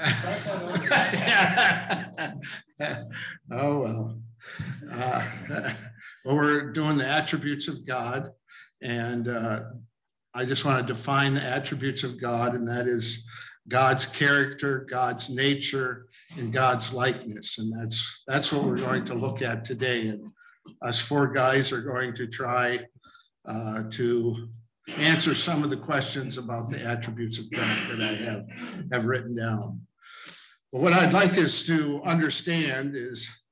oh well. Uh, well, we're doing the attributes of God, and uh, I just want to define the attributes of God, and that is God's character, God's nature, and God's likeness, and that's that's what we're going to look at today. And us four guys are going to try uh, to answer some of the questions about the attributes of God that I have have written down. But what I'd like us to understand is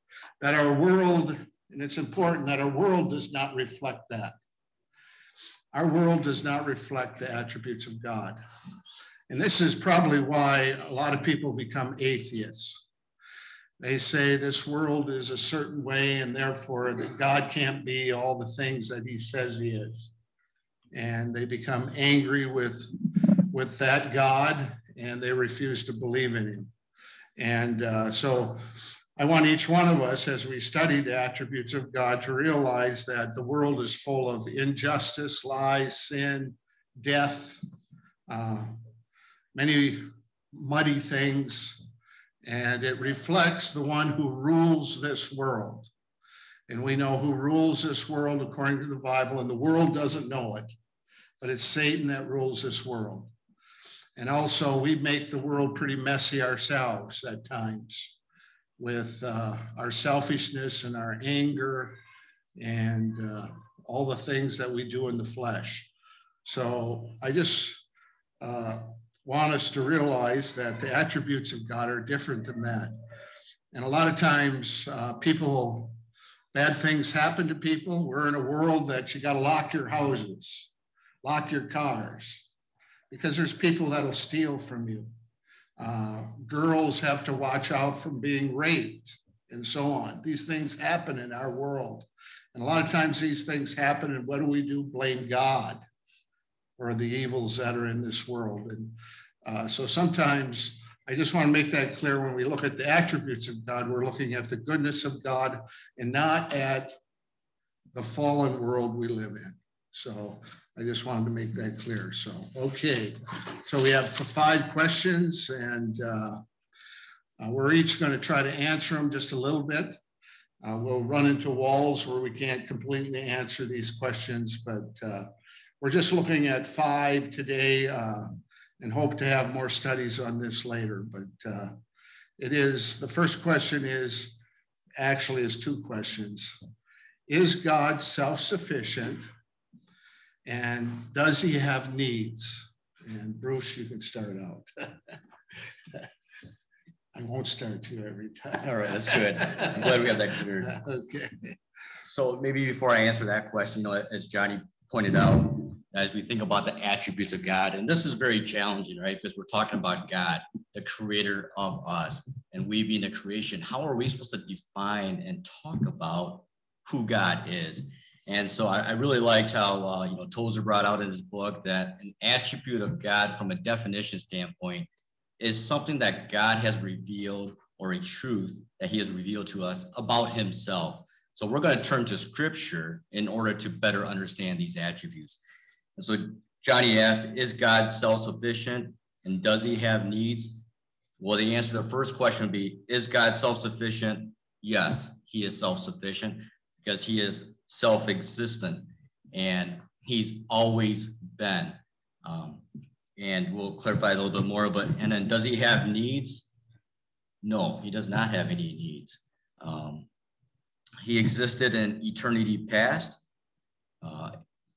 that our world, and it's important that our world does not reflect that. Our world does not reflect the attributes of God. And this is probably why a lot of people become atheists. They say this world is a certain way, and therefore that God can't be all the things that he says he is. And they become angry with, with that God, and they refuse to believe in him. And uh, so I want each one of us, as we study the attributes of God, to realize that the world is full of injustice, lies, sin, death, uh, many muddy things, and it reflects the one who rules this world. And we know who rules this world according to the Bible, and the world doesn't know it, but it's Satan that rules this world. And also, we make the world pretty messy ourselves at times with uh, our selfishness and our anger and uh, all the things that we do in the flesh. So I just uh, want us to realize that the attributes of God are different than that. And a lot of times, uh, people, bad things happen to people. We're in a world that you got to lock your houses, lock your cars because there's people that'll steal from you. Uh, girls have to watch out from being raped and so on. These things happen in our world. And a lot of times these things happen, and what do we do? Blame God for the evils that are in this world. And uh, so sometimes I just want to make that clear when we look at the attributes of God, we're looking at the goodness of God and not at the fallen world we live in. So I just wanted to make that clear. So, okay. So we have five questions and uh, uh, we're each going to try to answer them just a little bit. Uh, we'll run into walls where we can't completely answer these questions, but uh, we're just looking at five today uh, and hope to have more studies on this later. But uh, it is, the first question is, actually is two questions. Is God self-sufficient? And does he have needs? And Bruce, you can start out. I won't start you every time. All right, that's good. I'm glad we have that cleared. okay. So maybe before I answer that question, as Johnny pointed out, as we think about the attributes of God, and this is very challenging, right? Because we're talking about God, the creator of us, and we being the creation. How are we supposed to define and talk about who God is? And so I, I really liked how uh, you know Tozer brought out in his book that an attribute of God from a definition standpoint is something that God has revealed or a truth that he has revealed to us about himself. So we're going to turn to scripture in order to better understand these attributes. And so Johnny asked, is God self-sufficient and does he have needs? Well, the answer to the first question would be, is God self-sufficient? Yes, he is self-sufficient because he is self-existent and he's always been. Um, and we'll clarify a little bit more, but, and then does he have needs? No, he does not have any needs. Um, he existed in eternity past. Uh,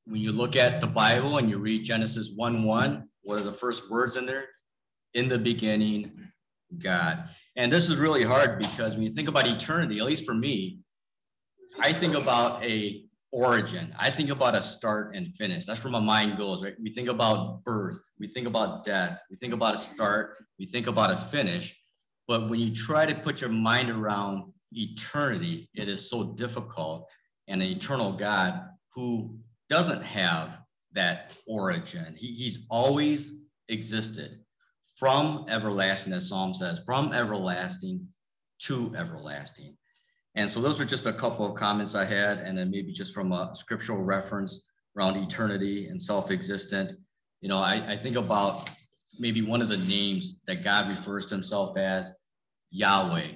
when you look at the Bible and you read Genesis 1 1, what are the first words in there? In the beginning, God. And this is really hard because when you think about eternity, at least for me, I think about a origin. I think about a start and finish. That's where my mind goes, right? We think about birth, we think about death, we think about a start, we think about a finish. But when you try to put your mind around eternity, it is so difficult. And an eternal God who doesn't have that origin, he, he's always existed from everlasting, as Psalm says, from everlasting to everlasting. And so those are just a couple of comments I had, and then maybe just from a scriptural reference around eternity and self-existent. You know, I, I think about maybe one of the names that God refers to himself as Yahweh.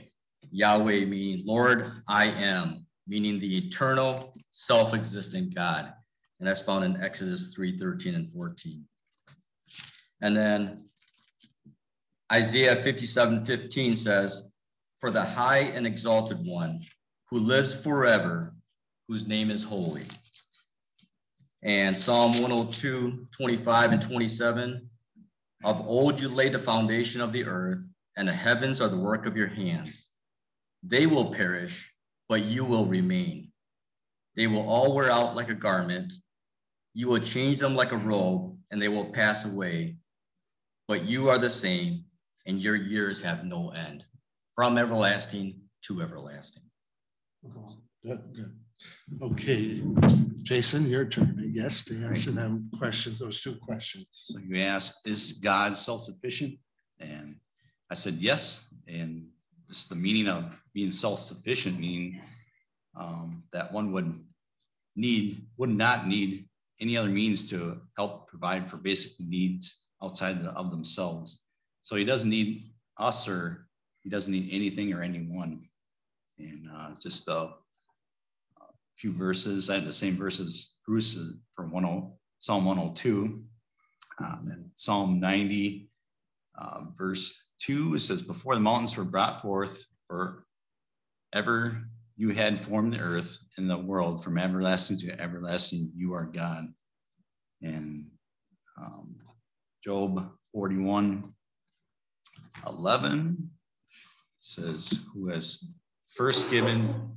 Yahweh means Lord, I am, meaning the eternal, self-existent God. And that's found in Exodus 3, 13 and 14. And then Isaiah 57, 15 says, For the high and exalted one who lives forever, whose name is holy. And Psalm 102, 25 and 27, of old you laid the foundation of the earth, and the heavens are the work of your hands. They will perish, but you will remain. They will all wear out like a garment. You will change them like a robe, and they will pass away. But you are the same, and your years have no end, from everlasting to everlasting. Good, good. Okay, Jason, your turn, I guess, to answer them questions, those two questions. So you asked, is God self-sufficient? And I said, yes. And just the meaning of being self-sufficient, meaning um, that one would need, would not need any other means to help provide for basic needs outside of themselves. So he doesn't need us or he doesn't need anything or anyone. And uh, just a few verses, I had the same verses Bruce from 10, Psalm 102. Um, and Psalm 90, uh, verse 2, it says, Before the mountains were brought forth, or ever you had formed the earth and the world from everlasting to everlasting, you are God. And um, Job 41, 11 says, Who has first given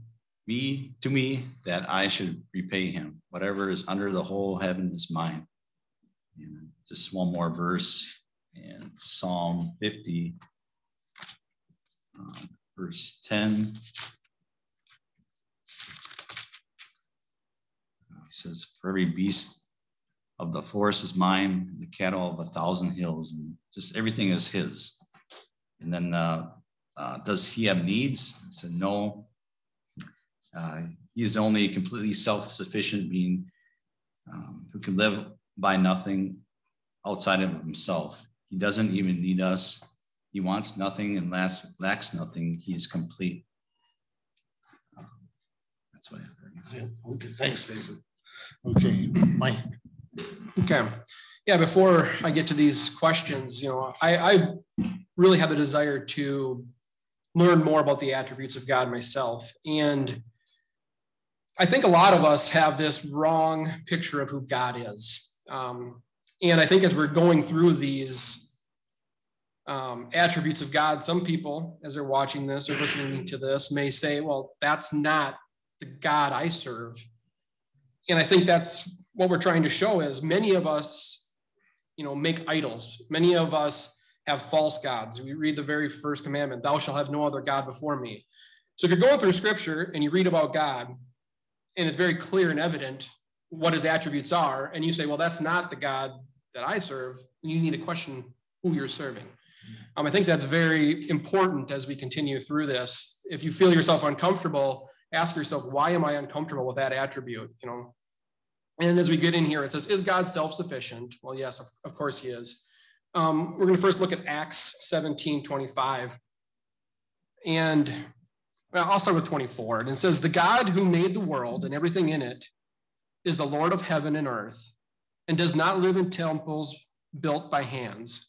me to me that I should repay him. Whatever is under the whole heaven is mine. And just one more verse and Psalm 50, um, verse 10. He says, For every beast of the forest is mine, the cattle of a thousand hills, and just everything is his. And then, uh, uh, does he have needs? I said, No. Uh, he is only completely self sufficient being um, who can live by nothing outside of himself. He doesn't even need us. He wants nothing and lacks, lacks nothing. He is complete. Um, that's what I have. Okay, thanks, Jason. Okay, Mike. Okay. Yeah, before I get to these questions, you know, I, I really have a desire to learn more about the attributes of God myself. And I think a lot of us have this wrong picture of who God is. Um, and I think as we're going through these um, attributes of God, some people, as they're watching this or listening to this, may say, well, that's not the God I serve. And I think that's what we're trying to show is many of us, you know, make idols. Many of us have false gods. We read the very first commandment, thou shalt have no other God before me. So if you're going through scripture and you read about God, and it's very clear and evident what his attributes are, and you say, well, that's not the God that I serve, you need to question who you're serving. Um, I think that's very important as we continue through this. If you feel yourself uncomfortable, ask yourself, why am I uncomfortable with that attribute? You know, and as we get in here, it says, is God self-sufficient? Well, yes, of, of course he is. Um, we're going to first look at Acts 17, 25. And well, I'll start with 24. And it says, the God who made the world and everything in it is the Lord of heaven and earth and does not live in temples built by hands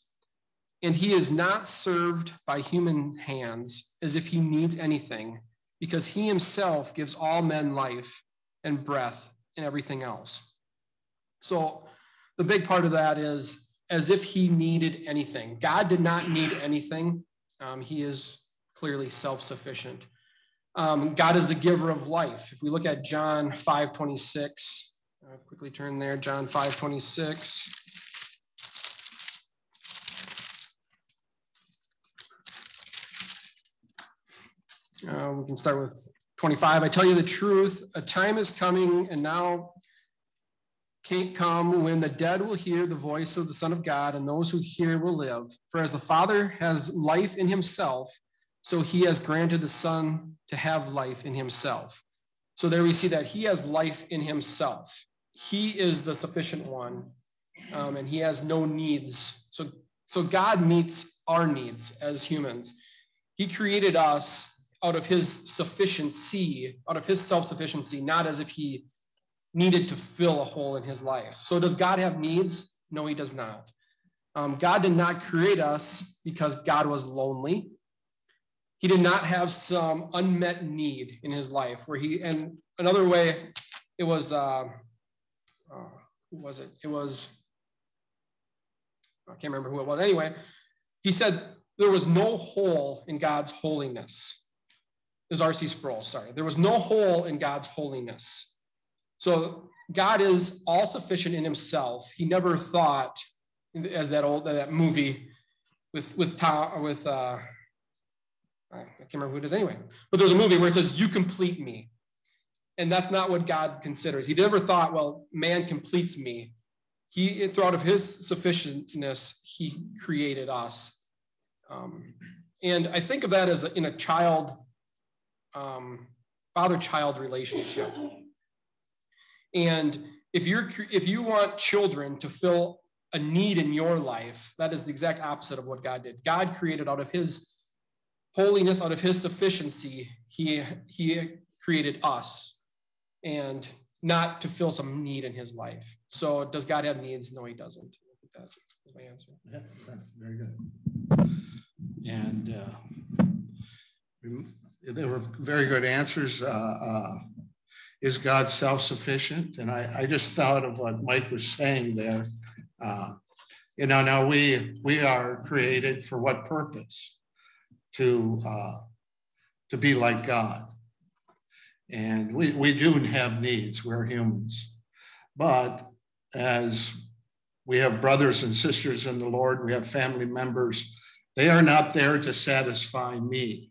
and he is not served by human hands as if he needs anything, because he himself gives all men life and breath and everything else. So the big part of that is as if he needed anything. God did not need anything. Um, he is clearly self-sufficient. Um, God is the giver of life. If we look at John 5 26, I'll quickly turn there, John 5 26. Uh, we can start with 25. I tell you the truth, a time is coming and now can't come when the dead will hear the voice of the Son of God, and those who hear will live. For as the Father has life in himself, so he has granted the Son to have life in himself. So there we see that he has life in himself. He is the sufficient one. um, and he has no needs. So, so God meets our needs as humans. He created us out of his sufficiency, out of his self sufficiency, not as if he needed to fill a hole in his life. So, does God have needs? No, he does not. Um, God did not create us because God was lonely. He did not have some unmet need in his life where he, and another way, it was, uh, uh, who was it? It was, I can't remember who it was. Anyway, he said there was no hole in God's holiness. Is R.C. Sproul, sorry. There was no hole in God's holiness. So God is all sufficient in himself. He never thought, as that old that movie with with Tom with uh, I can't remember who it is anyway. But there's a movie where it says, "You complete me," and that's not what God considers. He never thought, "Well, man completes me." He, throughout of His sufficientness, He created us, um, and I think of that as a, in a child, um, father-child relationship. And if you're if you want children to fill a need in your life, that is the exact opposite of what God did. God created out of his holiness, out of his sufficiency, he he created us and not to fill some need in his life. So does God have needs? No, he doesn't. That's my answer. Yeah, very good. And uh, they were very good answers. Uh, uh, is God self-sufficient? And I, I just thought of what Mike was saying there. Uh, you know, now we we are created for what purpose? To uh, to be like God. And we, we do have needs, we're humans. But as we have brothers and sisters in the Lord, we have family members, they are not there to satisfy me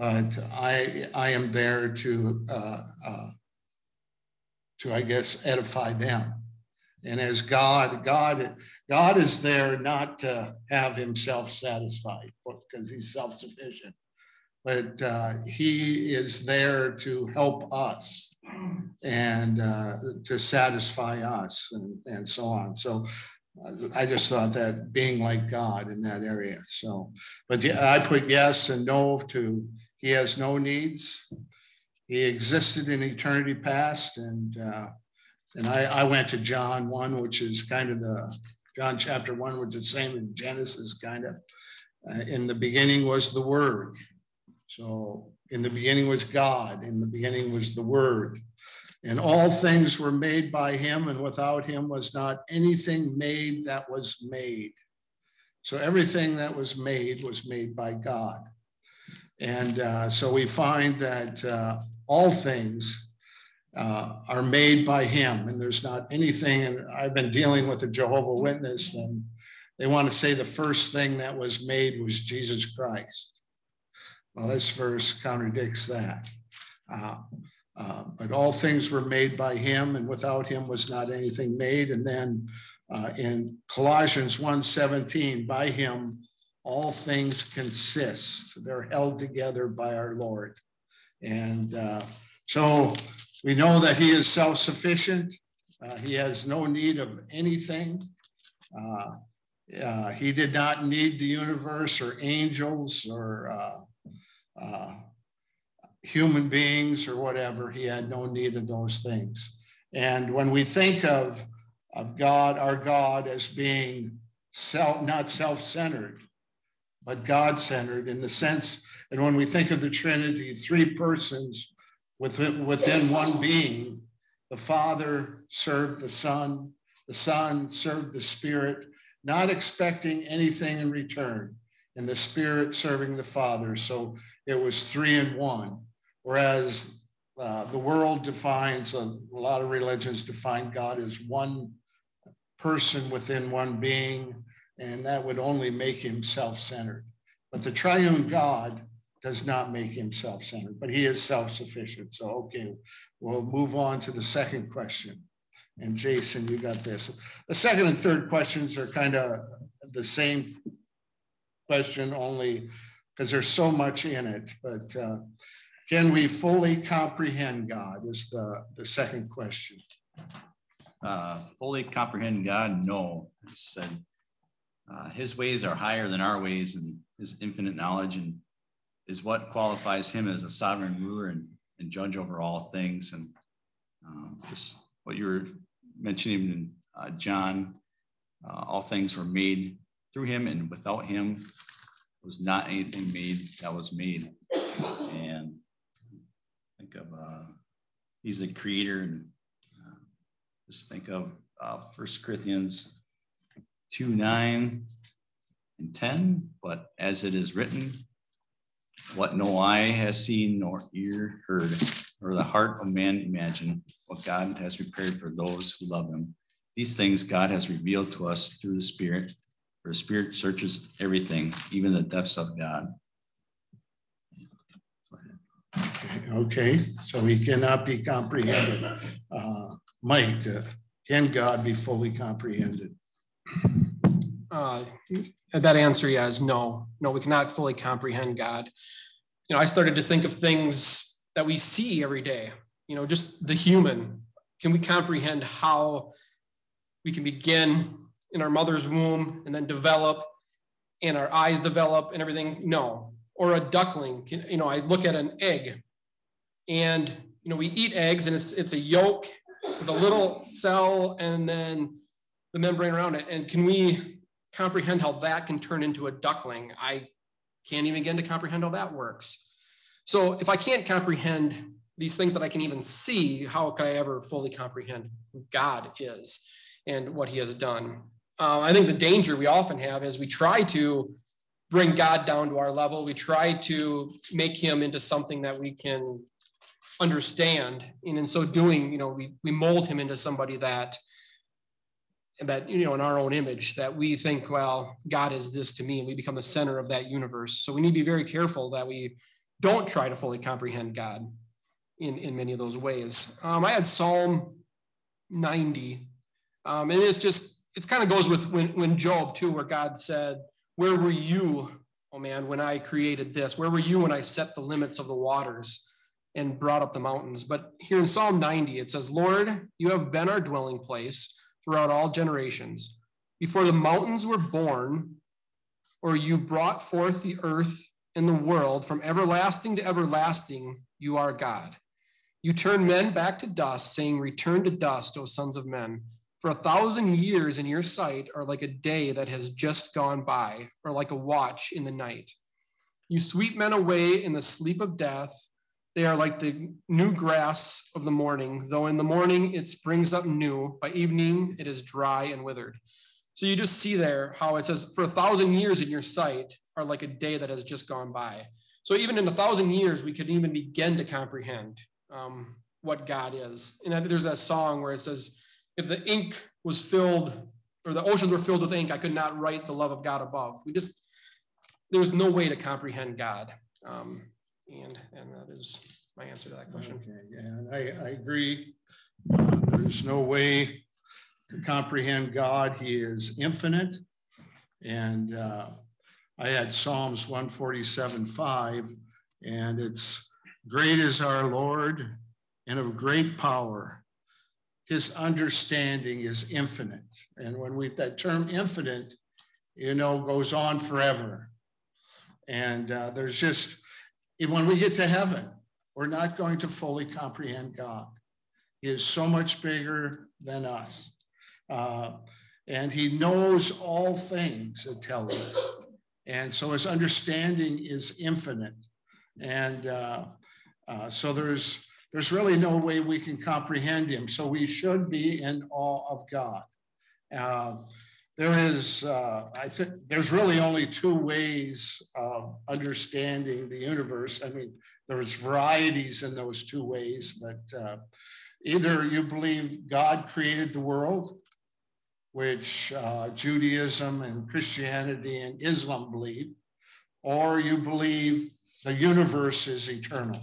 I I am there to uh, uh, to I guess edify them. And as God, God, God is there not to have Himself satisfied because He's self-sufficient, but uh, He is there to help us and uh, to satisfy us and, and so on. So I just thought that being like God in that area. So, but I put yes and no to he has no needs. He existed in eternity past, and uh, and I, I went to John one, which is kind of the John chapter one, which is the same in Genesis, kind of. Uh, in the beginning was the Word. So in the beginning was God. In the beginning was the Word. And all things were made by him, and without him was not anything made that was made. So everything that was made was made by God. And uh, so we find that uh, all things uh, are made by him, and there's not anything. And I've been dealing with a Jehovah Witness, and they want to say the first thing that was made was Jesus Christ. Well, this verse contradicts that. Uh, uh, but all things were made by him, and without him was not anything made. And then uh, in Colossians 1:17, by him all things consist. They're held together by our Lord. And uh, so we know that He is self sufficient, uh, He has no need of anything. Uh, uh, he did not need the universe or angels or uh, uh, human beings or whatever. He had no need of those things. And when we think of, of God, our God, as being self, not self centered, but God centered in the sense, and when we think of the Trinity, three persons within, within one being, the Father served the Son, the Son served the Spirit, not expecting anything in return, and the Spirit serving the Father. So it was three in one. Whereas uh, the world defines, a, a lot of religions define God as one person within one being and that would only make him self centered. But the triune God does not make him self centered, but he is self sufficient. So, okay, we'll move on to the second question. And Jason, you got this. The second and third questions are kind of the same question, only because there's so much in it. But uh, can we fully comprehend God? Is the, the second question. uh, fully comprehend God? No. I said, uh, his ways are higher than our ways and his infinite knowledge and is what qualifies him as a sovereign ruler and, and judge over all things. And um, just what you were mentioning in uh, John, uh, all things were made through him and without him was not anything made that was made. And think of, uh, he's the creator and uh, just think of uh, First Corinthians 2, 9 and 10, but as it is written, what no eye has seen nor ear heard, or the heart of man imagined, what God has prepared for those who love him. These things God has revealed to us through the Spirit, for the Spirit searches everything, even the depths of God. Okay, so he cannot be comprehended. Uh, Mike, uh, can God be fully comprehended? Uh, that answer, is no. No, we cannot fully comprehend God. You know, I started to think of things that we see every day, you know, just the human. Can we comprehend how we can begin in our mother's womb and then develop and our eyes develop and everything? No. Or a duckling, can, you know, I look at an egg and, you know, we eat eggs and it's, it's a yolk with a little cell and then the membrane around it. And can we comprehend how that can turn into a duckling? I can't even begin to comprehend how that works. So if I can't comprehend these things that I can even see, how could I ever fully comprehend who God is and what he has done? Uh, I think the danger we often have is we try to bring God down to our level. We try to make him into something that we can understand. And in so doing, you know, we, we mold him into somebody that that you know in our own image that we think well god is this to me and we become the center of that universe. So we need to be very careful that we don't try to fully comprehend god in in many of those ways. Um, i had psalm 90 um, and it's just it kind of goes with when, when job too where god said where were you oh man when i created this? Where were you when i set the limits of the waters and brought up the mountains? But here in psalm 90 it says lord you have been our dwelling place throughout all generations. Before the mountains were born, or you brought forth the earth and the world from everlasting to everlasting, you are God. You turn men back to dust, saying, Return to dust, O sons of men. For a thousand years in your sight are like a day that has just gone by, or like a watch in the night. You sweep men away in the sleep of death they are like the new grass of the morning, though in the morning it springs up new, by evening it is dry and withered. So you just see there how it says, for a thousand years in your sight are like a day that has just gone by. So even in a thousand years, we could even begin to comprehend um, what God is. And I think there's that song where it says, if the ink was filled or the oceans were filled with ink, I could not write the love of God above. We just, there's no way to comprehend God. Um, and, and that is my answer to that question. Okay, and I, I agree. Uh, there's no way to comprehend God. He is infinite. And uh, I had Psalms 147 5, and it's great is our Lord and of great power. His understanding is infinite. And when we, that term infinite, you know, goes on forever. And uh, there's just, when we get to heaven, we're not going to fully comprehend God. He is so much bigger than us. Uh, and he knows all things, it tells us. And so his understanding is infinite. And uh, uh, so there's, there's really no way we can comprehend him. So we should be in awe of God. There is, uh, I think, there's really only two ways of understanding the universe. I mean, there's varieties in those two ways, but uh, either you believe God created the world, which uh, Judaism and Christianity and Islam believe, or you believe the universe is eternal.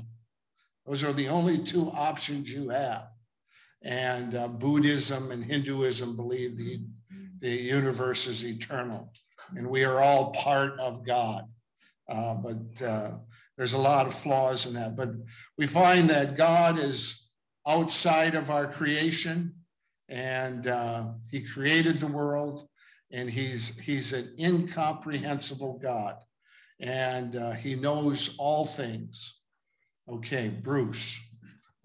Those are the only two options you have. And uh, Buddhism and Hinduism believe the the universe is eternal and we are all part of God. Uh, but uh, there's a lot of flaws in that. But we find that God is outside of our creation and uh, he created the world and he's he's an incomprehensible God and uh, he knows all things. Okay, Bruce,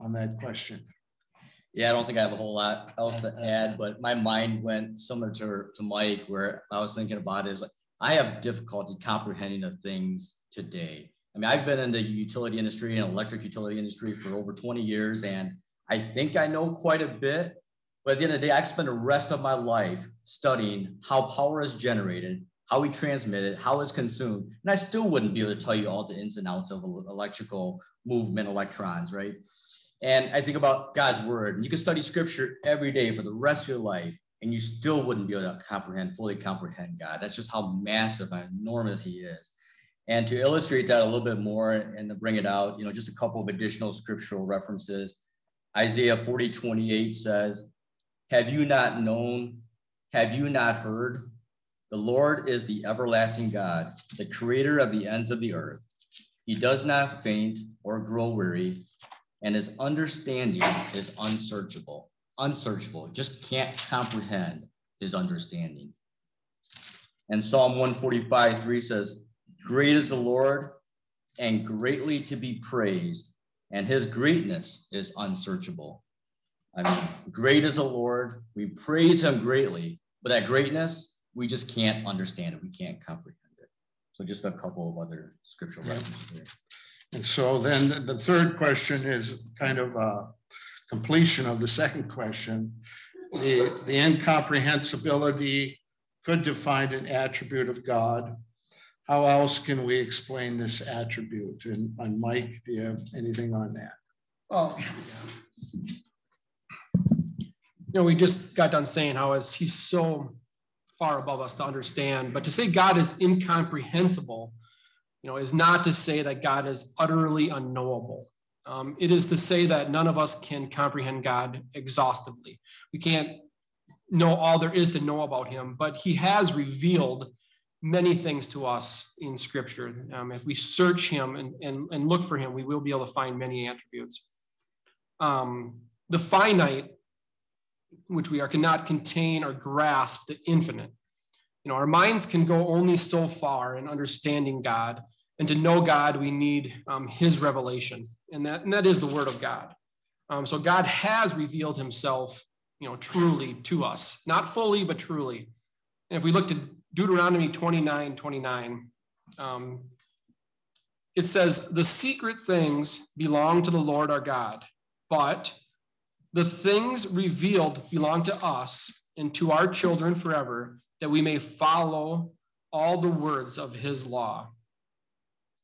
on that question. Yeah, I don't think I have a whole lot else to add, but my mind went similar to, to Mike, where I was thinking about is like I have difficulty comprehending of things today. I mean, I've been in the utility industry and electric utility industry for over 20 years, and I think I know quite a bit. But at the end of the day, I spend the rest of my life studying how power is generated, how we transmit it, how it's consumed. And I still wouldn't be able to tell you all the ins and outs of electrical movement, electrons, right? And I think about God's word. You can study scripture every day for the rest of your life, and you still wouldn't be able to comprehend, fully comprehend God. That's just how massive and enormous He is. And to illustrate that a little bit more and to bring it out, you know, just a couple of additional scriptural references. Isaiah 40, 28 says, Have you not known? Have you not heard? The Lord is the everlasting God, the creator of the ends of the earth. He does not faint or grow weary, and his understanding is unsearchable. Unsearchable. Just can't comprehend his understanding. And Psalm 145 3 says, Great is the Lord and greatly to be praised, and his greatness is unsearchable. I mean, great is the Lord. We praise him greatly, but that greatness, we just can't understand it. We can't comprehend it. So just a couple of other scriptural references here. And so then the third question is kind of a completion of the second question. The, the incomprehensibility could define an attribute of God. How else can we explain this attribute? And, and Mike, do you have anything on that? Oh, you know, we just got done saying how is he's so far above us to understand, but to say God is incomprehensible you know, is not to say that God is utterly unknowable. Um, it is to say that none of us can comprehend God exhaustively. We can't know all there is to know about him, but he has revealed many things to us in scripture. Um, if we search him and, and, and look for him, we will be able to find many attributes. Um, the finite, which we are, cannot contain or grasp the infinite. You know, our minds can go only so far in understanding God and to know God, we need um, His revelation, and that and that is the Word of God. Um, so God has revealed Himself, you know, truly to us, not fully but truly. And if we look to Deuteronomy 29, 29, um, it says, "The secret things belong to the Lord our God, but the things revealed belong to us and to our children forever, that we may follow all the words of His law."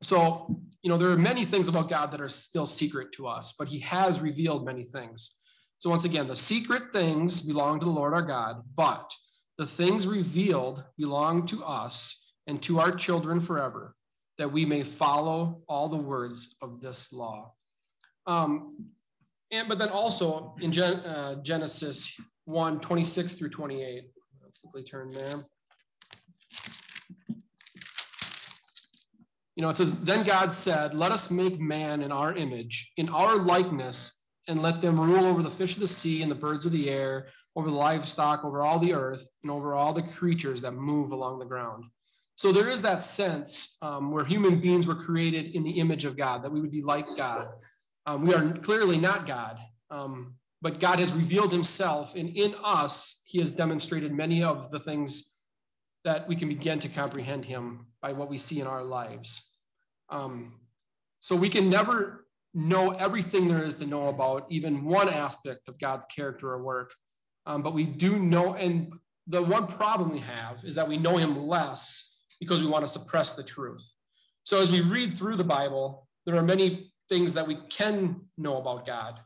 So, you know, there are many things about God that are still secret to us, but he has revealed many things. So, once again, the secret things belong to the Lord our God, but the things revealed belong to us and to our children forever, that we may follow all the words of this law. Um, and but then also in Gen, uh, Genesis 1 26 through 28, I'll quickly turn there. You know, it says, Then God said, Let us make man in our image, in our likeness, and let them rule over the fish of the sea and the birds of the air, over the livestock, over all the earth, and over all the creatures that move along the ground. So there is that sense um, where human beings were created in the image of God, that we would be like God. Um, we are clearly not God, um, but God has revealed himself, and in us, he has demonstrated many of the things that we can begin to comprehend him by what we see in our lives. Um, so we can never know everything there is to know about even one aspect of God's character or work. Um, but we do know, and the one problem we have is that we know him less because we want to suppress the truth. So as we read through the Bible, there are many things that we can know about God,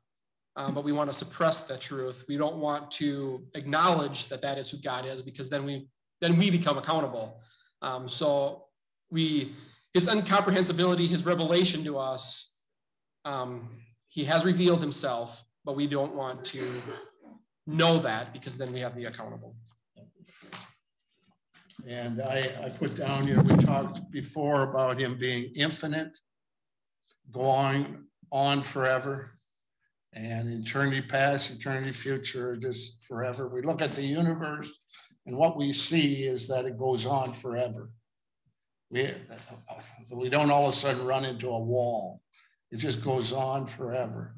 um, but we want to suppress the truth. We don't want to acknowledge that that is who God is because then we then we become accountable. Um, so we his incomprehensibility, his revelation to us, um, he has revealed himself, but we don't want to know that because then we have to be accountable. And I, I put down here, we talked before about him being infinite, going on forever, and eternity past, eternity future, just forever. We look at the universe and what we see is that it goes on forever. We, we don't all of a sudden run into a wall. It just goes on forever.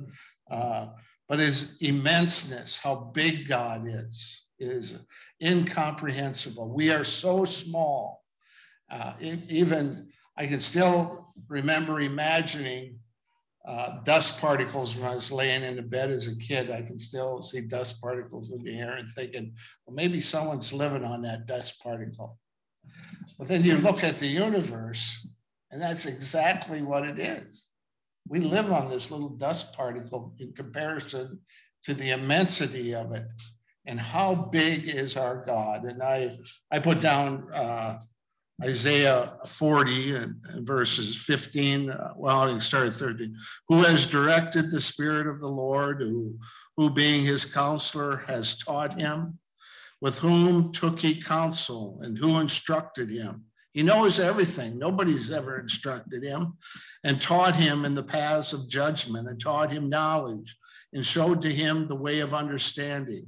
Uh, but his immenseness, how big God is, is incomprehensible. We are so small. Uh, even I can still remember imagining uh, dust particles when I was laying in the bed as a kid. I can still see dust particles in the air and thinking, well, maybe someone's living on that dust particle. But then you look at the universe, and that's exactly what it is. We live on this little dust particle in comparison to the immensity of it. And how big is our God? And I, I put down uh, Isaiah 40 and, and verses 15. Uh, well, can start at 13. Who has directed the Spirit of the Lord, who, who being his counselor has taught him? With whom took he counsel and who instructed him? He knows everything. Nobody's ever instructed him and taught him in the paths of judgment and taught him knowledge and showed to him the way of understanding.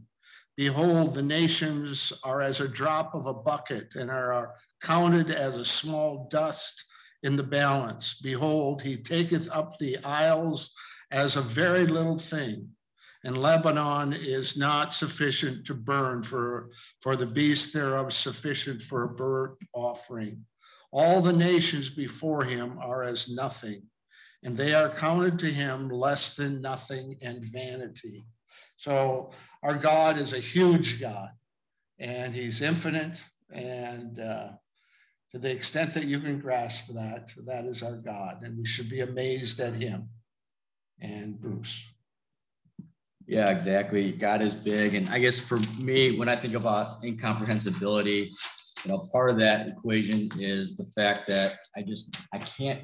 Behold, the nations are as a drop of a bucket and are counted as a small dust in the balance. Behold, he taketh up the isles as a very little thing. And Lebanon is not sufficient to burn for, for the beast thereof sufficient for a burnt offering. All the nations before him are as nothing, and they are counted to him less than nothing and vanity. So our God is a huge God, and he's infinite, and uh, to the extent that you can grasp that, that is our God, and we should be amazed at him. And Bruce. Yeah, exactly. God is big. And I guess for me, when I think about incomprehensibility, you know, part of that equation is the fact that I just I can't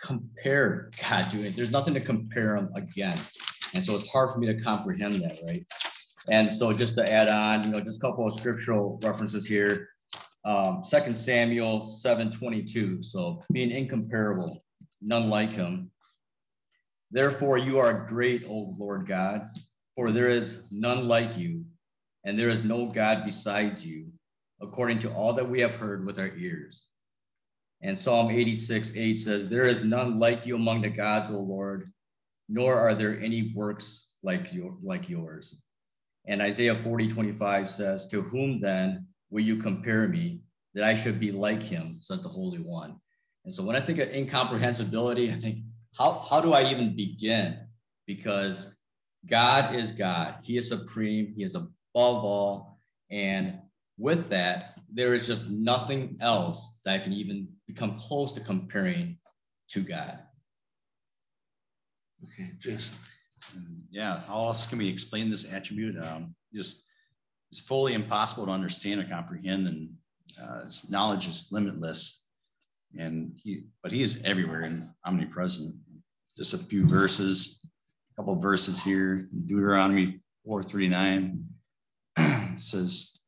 compare God to it. There's nothing to compare him against. And so it's hard for me to comprehend that, right? And so just to add on, you know, just a couple of scriptural references here um, Second Samuel seven twenty two. So being incomparable, none like him. Therefore, you are great, O Lord God, for there is none like you, and there is no God besides you, according to all that we have heard with our ears. And Psalm 86 8 says, There is none like you among the gods, O Lord, nor are there any works like, your, like yours. And Isaiah 40 25 says, To whom then will you compare me that I should be like him, says the Holy One. And so when I think of incomprehensibility, I think, how, how do I even begin? Because God is God, He is supreme, He is above all. And with that, there is just nothing else that can even become close to comparing to God. Okay, just yeah, how else can we explain this attribute? Um, just it's fully impossible to understand or comprehend, and uh, his knowledge is limitless. And he, but he is everywhere and omnipresent. Just a few verses, a couple verses here. Deuteronomy 4:39 says,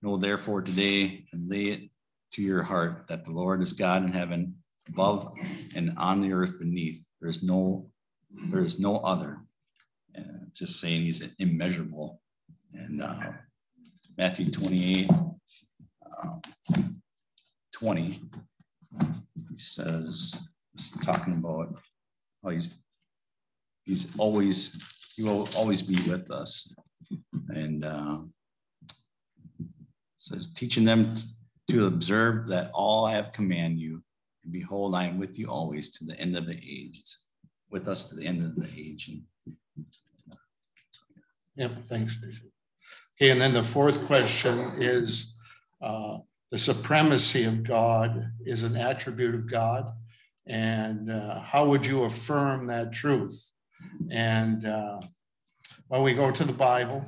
"Know therefore today and lay it to your heart that the Lord is God in heaven, above and on the earth beneath. There is no, there is no other." Uh, just saying, he's immeasurable. And uh, Matthew 28, uh, 20, he says, he's talking about how he's, he's always, he will always be with us. And uh, says, teaching them to observe that all I have command you, and behold, I am with you always to the end of the ages, with us to the end of the age. And, yeah, thanks, Bishop. Okay, and then the fourth question is uh, the supremacy of God is an attribute of God. And uh, how would you affirm that truth? And uh, well, we go to the Bible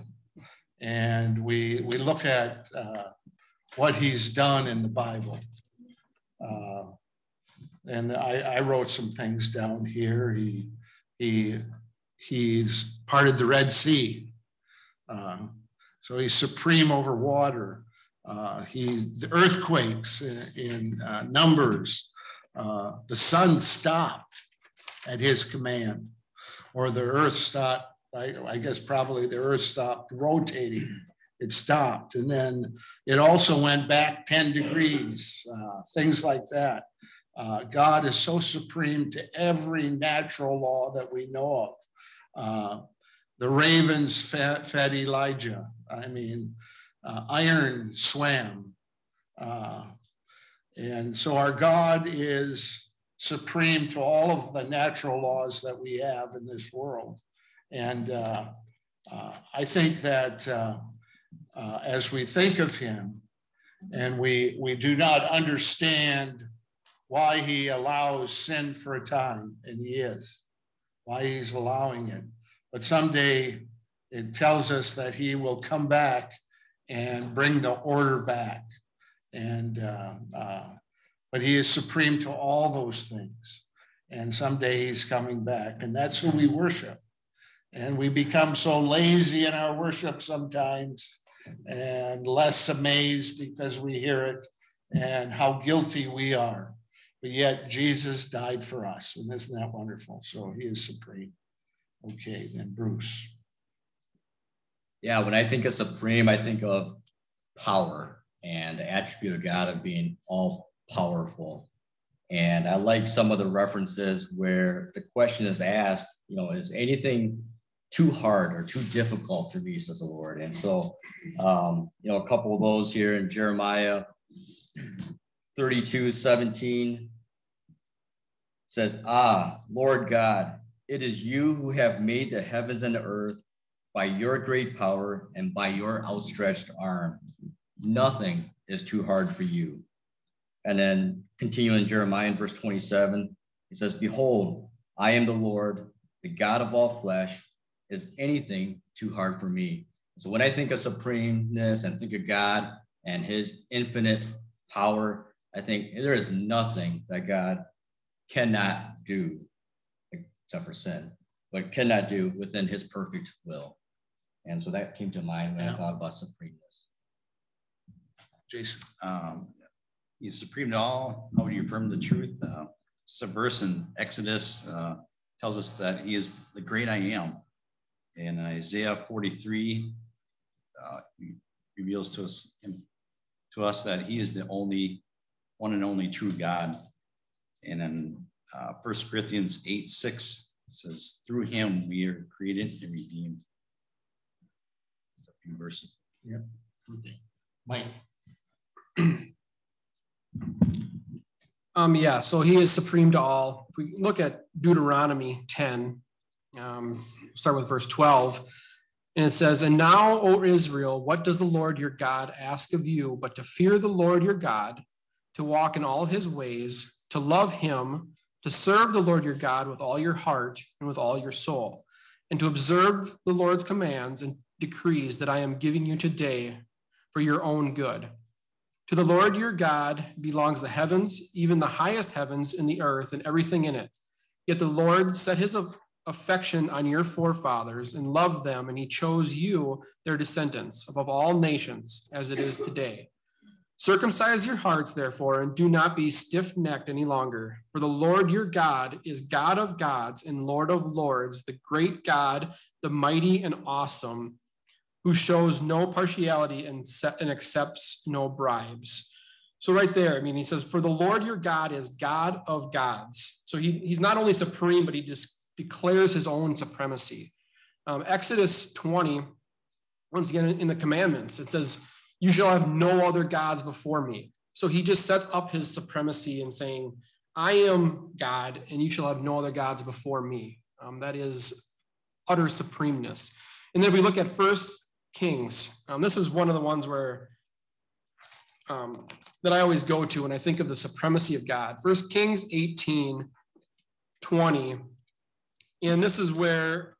and we, we look at uh, what he's done in the Bible. Uh, and I, I wrote some things down here. He, he, he's parted the Red Sea. Uh, so he's supreme over water. Uh, he the earthquakes in, in uh, numbers. Uh, the sun stopped at his command, or the earth stopped I, I guess probably the earth stopped rotating. It stopped. And then it also went back 10 degrees, uh, things like that. Uh, God is so supreme to every natural law that we know of. Uh, the ravens fed, fed Elijah. I mean, uh, iron swam. Uh, and so our God is supreme to all of the natural laws that we have in this world. And uh, uh, I think that uh, uh, as we think of him and we, we do not understand why he allows sin for a time, and he is, why he's allowing it. But someday it tells us that he will come back and bring the order back. And uh, uh, but he is supreme to all those things. And someday he's coming back, and that's who we worship. And we become so lazy in our worship sometimes and less amazed because we hear it and how guilty we are. But yet Jesus died for us. And isn't that wonderful? So he is supreme. Okay, then Bruce. Yeah, when I think of supreme, I think of power and the attribute of God of being all powerful. And I like some of the references where the question is asked, you know, is anything too hard or too difficult for me, says the Lord. And so, um, you know, a couple of those here in Jeremiah 32 17 says, Ah, Lord God, it is you who have made the heavens and the earth by your great power and by your outstretched arm. Nothing is too hard for you. And then continuing Jeremiah in verse 27, he says, Behold, I am the Lord, the God of all flesh. Is anything too hard for me? So when I think of supremeness and think of God and his infinite power, I think there is nothing that God cannot do except for sin, but cannot do within his perfect will. And so that came to mind when yeah. I thought about supremeness. Jason. Um, he's supreme to all. How would you affirm the truth? Uh, a verse in Exodus uh, tells us that he is the great I am. In Isaiah 43, uh, reveals to us to us that he is the only one and only true God. And in uh, 1 Corinthians 8 6 says, Through him we are created and redeemed. It's verses. Yeah. Okay. Mike. Um, yeah, so he is supreme to all. If we look at Deuteronomy 10, um, start with verse 12, and it says, And now, O Israel, what does the Lord your God ask of you but to fear the Lord your God, to walk in all his ways, to love him, to serve the Lord your God with all your heart and with all your soul, and to observe the Lord's commands and decrees that I am giving you today for your own good to the Lord your God belongs the heavens, even the highest heavens in the earth and everything in it. Yet the Lord set his affection on your forefathers and loved them, and he chose you, their descendants, above all nations, as it is today. Circumcise your hearts, therefore, and do not be stiff necked any longer. For the Lord your God is God of gods and Lord of lords, the great God, the mighty and awesome who shows no partiality and, and accepts no bribes. So, right there, I mean, he says, For the Lord your God is God of gods. So, he, he's not only supreme, but he just declares his own supremacy. Um, Exodus 20, once again, in the commandments, it says, You shall have no other gods before me. So, he just sets up his supremacy and saying, I am God, and you shall have no other gods before me. Um, that is utter supremeness. And then if we look at first Kings. Um, this is one of the ones where um, that I always go to when I think of the supremacy of God. First Kings 18, 20. And this is where,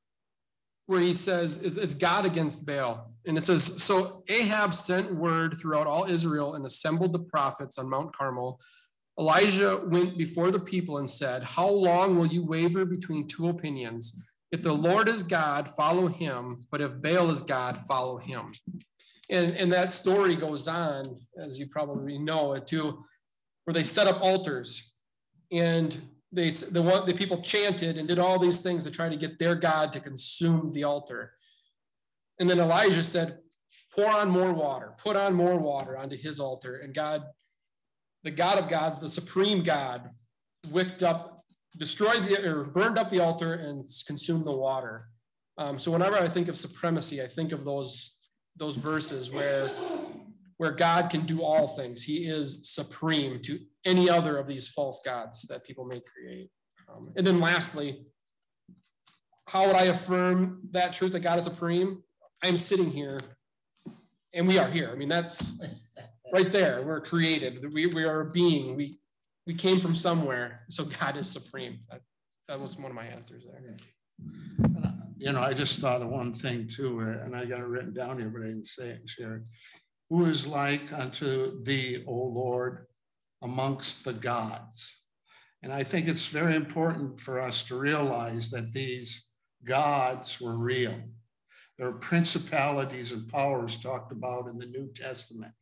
where he says it's God against Baal. And it says, So Ahab sent word throughout all Israel and assembled the prophets on Mount Carmel. Elijah went before the people and said, How long will you waver between two opinions? If the Lord is God, follow him. But if Baal is God, follow him. And, and that story goes on, as you probably know it too, where they set up altars. And they the one the people chanted and did all these things to try to get their God to consume the altar. And then Elijah said, pour on more water, put on more water onto his altar. And God, the God of gods, the supreme God, wicked up, destroyed the or burned up the altar and consumed the water. Um, so whenever I think of supremacy, I think of those those verses where where God can do all things. He is supreme to any other of these false gods that people may create. Um, and then lastly, how would I affirm that truth that God is supreme? I'm sitting here and we are here. I mean, that's right there. We're created. We, we are a being. We, we came from somewhere. So God is supreme. That, that was one of my answers there. You know, I just thought of one thing too, and I got it written down here, but I didn't say it, share it. Who is like unto thee, O Lord, amongst the gods? And I think it's very important for us to realize that these gods were real. There are principalities and powers talked about in the New Testament.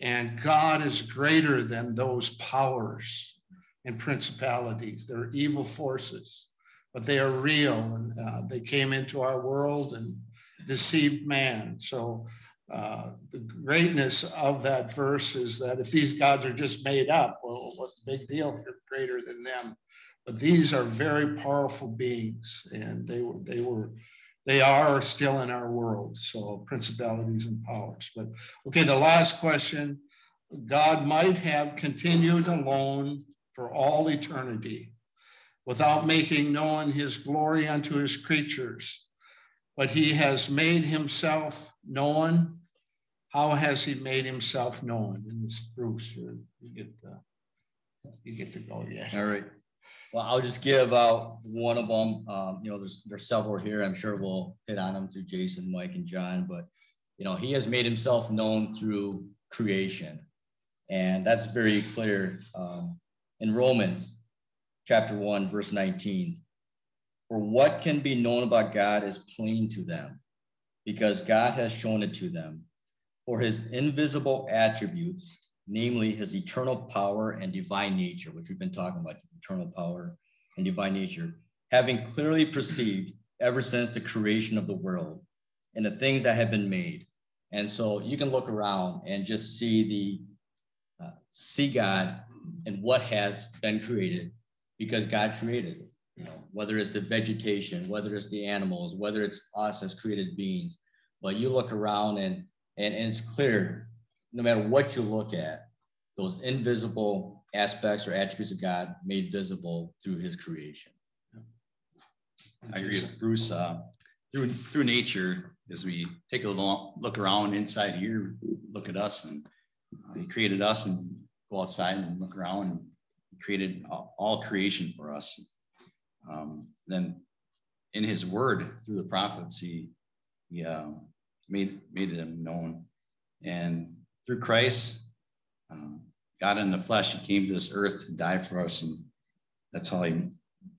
And God is greater than those powers and principalities. They're evil forces, but they are real and uh, they came into our world and deceived man. So uh, the greatness of that verse is that if these gods are just made up, well, what's the big deal you're greater than them? But these are very powerful beings, and they were they were they are still in our world. So principalities and powers. But okay, the last question: God might have continued alone for all eternity, without making known His glory unto His creatures but he has made himself known. How has he made himself known? And this Bruce, you, get the, you get to go. Yes. All right. Well, I'll just give out one of them. Um, you know, there's there's several here. I'm sure we'll hit on them through Jason, Mike, and John. But you know, he has made himself known through creation, and that's very clear um, in Romans chapter one, verse 19. For what can be known about God is plain to them, because God has shown it to them. For his invisible attributes, namely his eternal power and divine nature, which we've been talking about, eternal power and divine nature, having clearly perceived ever since the creation of the world and the things that have been made. And so you can look around and just see the uh, see God and what has been created because God created it you know, whether it's the vegetation, whether it's the animals, whether it's us as created beings. But you look around and, and, and it's clear, no matter what you look at, those invisible aspects or attributes of God made visible through his creation. I agree with Bruce. Uh, through through nature, as we take a little look around inside here, look at us, and uh, He created us, and go outside and look around, and He created all, all creation for us. Um, then in his word through the prophets, he, he uh, made, made them known. And through Christ, um, God in the flesh, he came to this earth to die for us. And that's how he,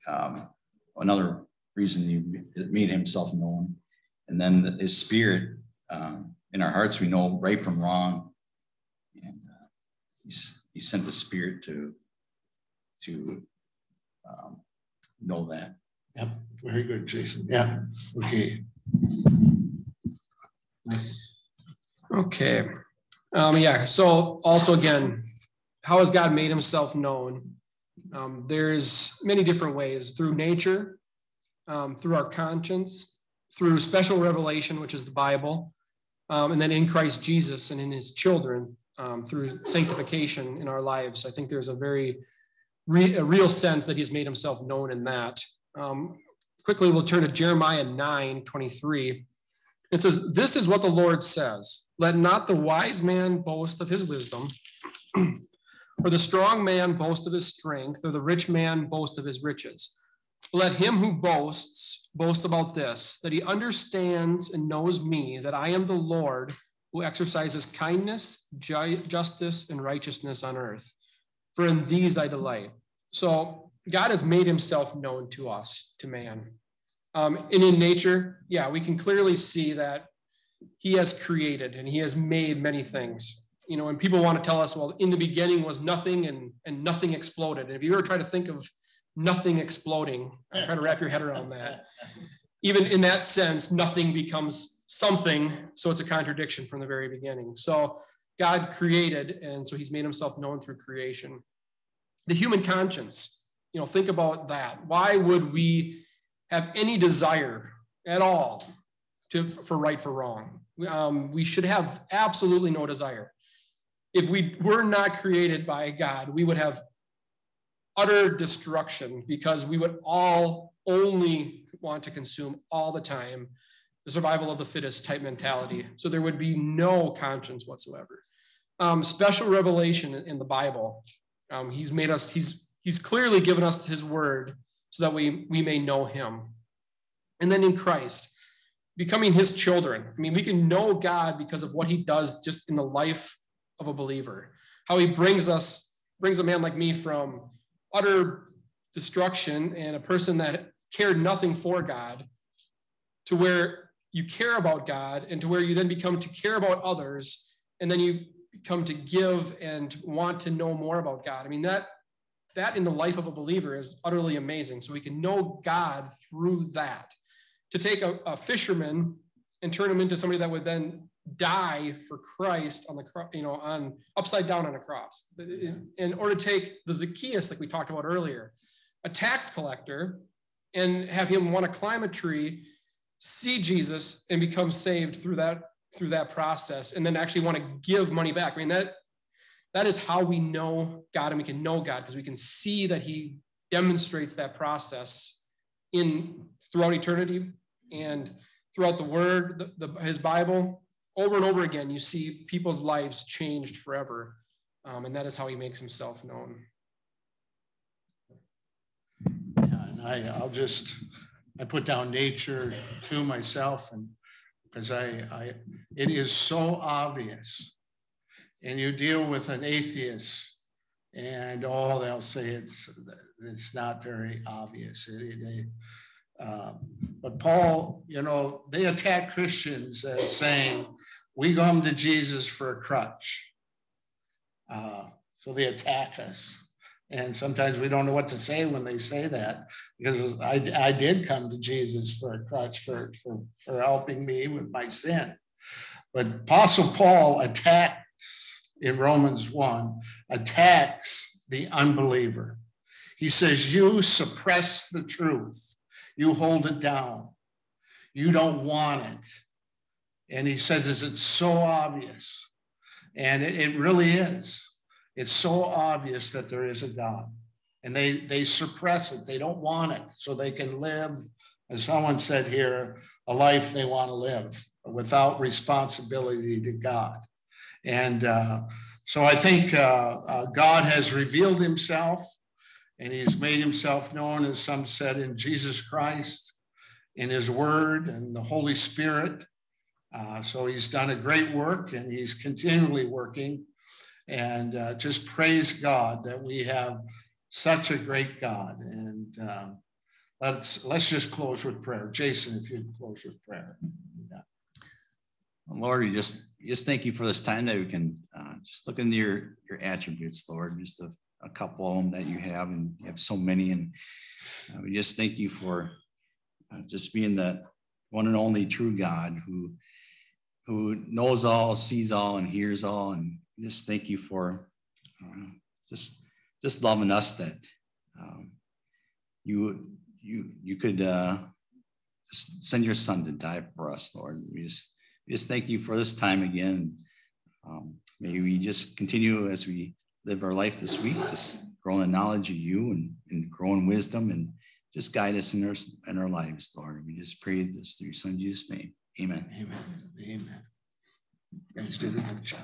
um, another reason he made himself known. And then his spirit um, in our hearts, we know right from wrong. And uh, he's, he sent the spirit to, to um, know that. Yep, very good, Jason. Yeah, okay. Okay. Um, yeah. So also again, how has God made himself known? Um, there's many different ways through nature, um, through our conscience, through special revelation, which is the Bible, um, and then in Christ Jesus and in his children um, through sanctification in our lives. I think there's a very re, a real sense that he's made himself known in that. Um, quickly, we'll turn to Jeremiah 9 23. It says, This is what the Lord says Let not the wise man boast of his wisdom, or the strong man boast of his strength, or the rich man boast of his riches. Let him who boasts boast about this, that he understands and knows me, that I am the Lord who exercises kindness, ju- justice, and righteousness on earth for in these I delight. So God has made himself known to us, to man. Um, and in nature, yeah, we can clearly see that he has created and he has made many things. You know, and people want to tell us, well, in the beginning was nothing and, and nothing exploded. And if you ever try to think of nothing exploding. I'm to wrap your head around that. Even in that sense, nothing becomes something, so it's a contradiction from the very beginning. So God created, and so he's made himself known through creation. The human conscience, you know, think about that. Why would we have any desire at all to for right for wrong? Um, we should have absolutely no desire. If we were not created by God, we would have utter destruction because we would all only want to consume all the time the survival of the fittest type mentality. So there would be no conscience whatsoever. Um, special revelation in the Bible. Um, he's made us, he's, he's clearly given us his word so that we, we may know him. And then in Christ, becoming his children. I mean, we can know God because of what he does just in the life of a believer, how he brings us, brings a man like me from utter destruction and a person that cared nothing for God to where you care about God and to where you then become to care about others and then you come to give and want to know more about God. I mean that that in the life of a believer is utterly amazing. So we can know God through that. To take a, a fisherman and turn him into somebody that would then die for Christ on the cross, you know on upside down on a cross. In order to take the Zacchaeus, like we talked about earlier, a tax collector, and have him want to climb a tree, see Jesus, and become saved through that through that process, and then actually want to give money back. I mean that that is how we know God, and we can know God because we can see that He demonstrates that process in throughout eternity and throughout the Word, the, the, His Bible, over and over again, you see people's lives changed forever. Um, and that is how he makes himself known. Yeah, and I, I'll just, I put down nature to myself and because I, I, it is so obvious. And you deal with an atheist and all they'll say it's, it's not very obvious. Um, but Paul, you know, they attack Christians as saying, we come to Jesus for a crutch. Uh, so they attack us. And sometimes we don't know what to say when they say that, because I, I did come to Jesus for a crutch for, for, for helping me with my sin. But Apostle Paul attacks in Romans 1, attacks the unbeliever. He says, You suppress the truth, you hold it down, you don't want it. And he says, It's so obvious. And it, it really is. It's so obvious that there is a God. And they, they suppress it. They don't want it. So they can live, as someone said here, a life they want to live without responsibility to God. And uh, so I think uh, uh, God has revealed himself and he's made himself known, as some said, in Jesus Christ, in his word and the Holy Spirit. Uh, so he's done a great work and he's continually working. And uh, just praise God that we have such a great God. And um, let's let's just close with prayer. Jason, if you'd close with prayer. Lord, you just just thank you for this time that we can uh, just look into your your attributes, Lord. Just a, a, couple of them that you have, and you have so many. And uh, we just thank you for uh, just being the one and only true God who who knows all, sees all, and hears all. And just thank you for uh, just just loving us that um, you you you could uh, just send your son to die for us, Lord. We just just thank you for this time again. Um, may we just continue as we live our life this week, just grow in knowledge of you and, and grow in wisdom and just guide us in our in our lives, Lord. We just pray this through your son Jesus' name. Amen. Amen. Amen. Job.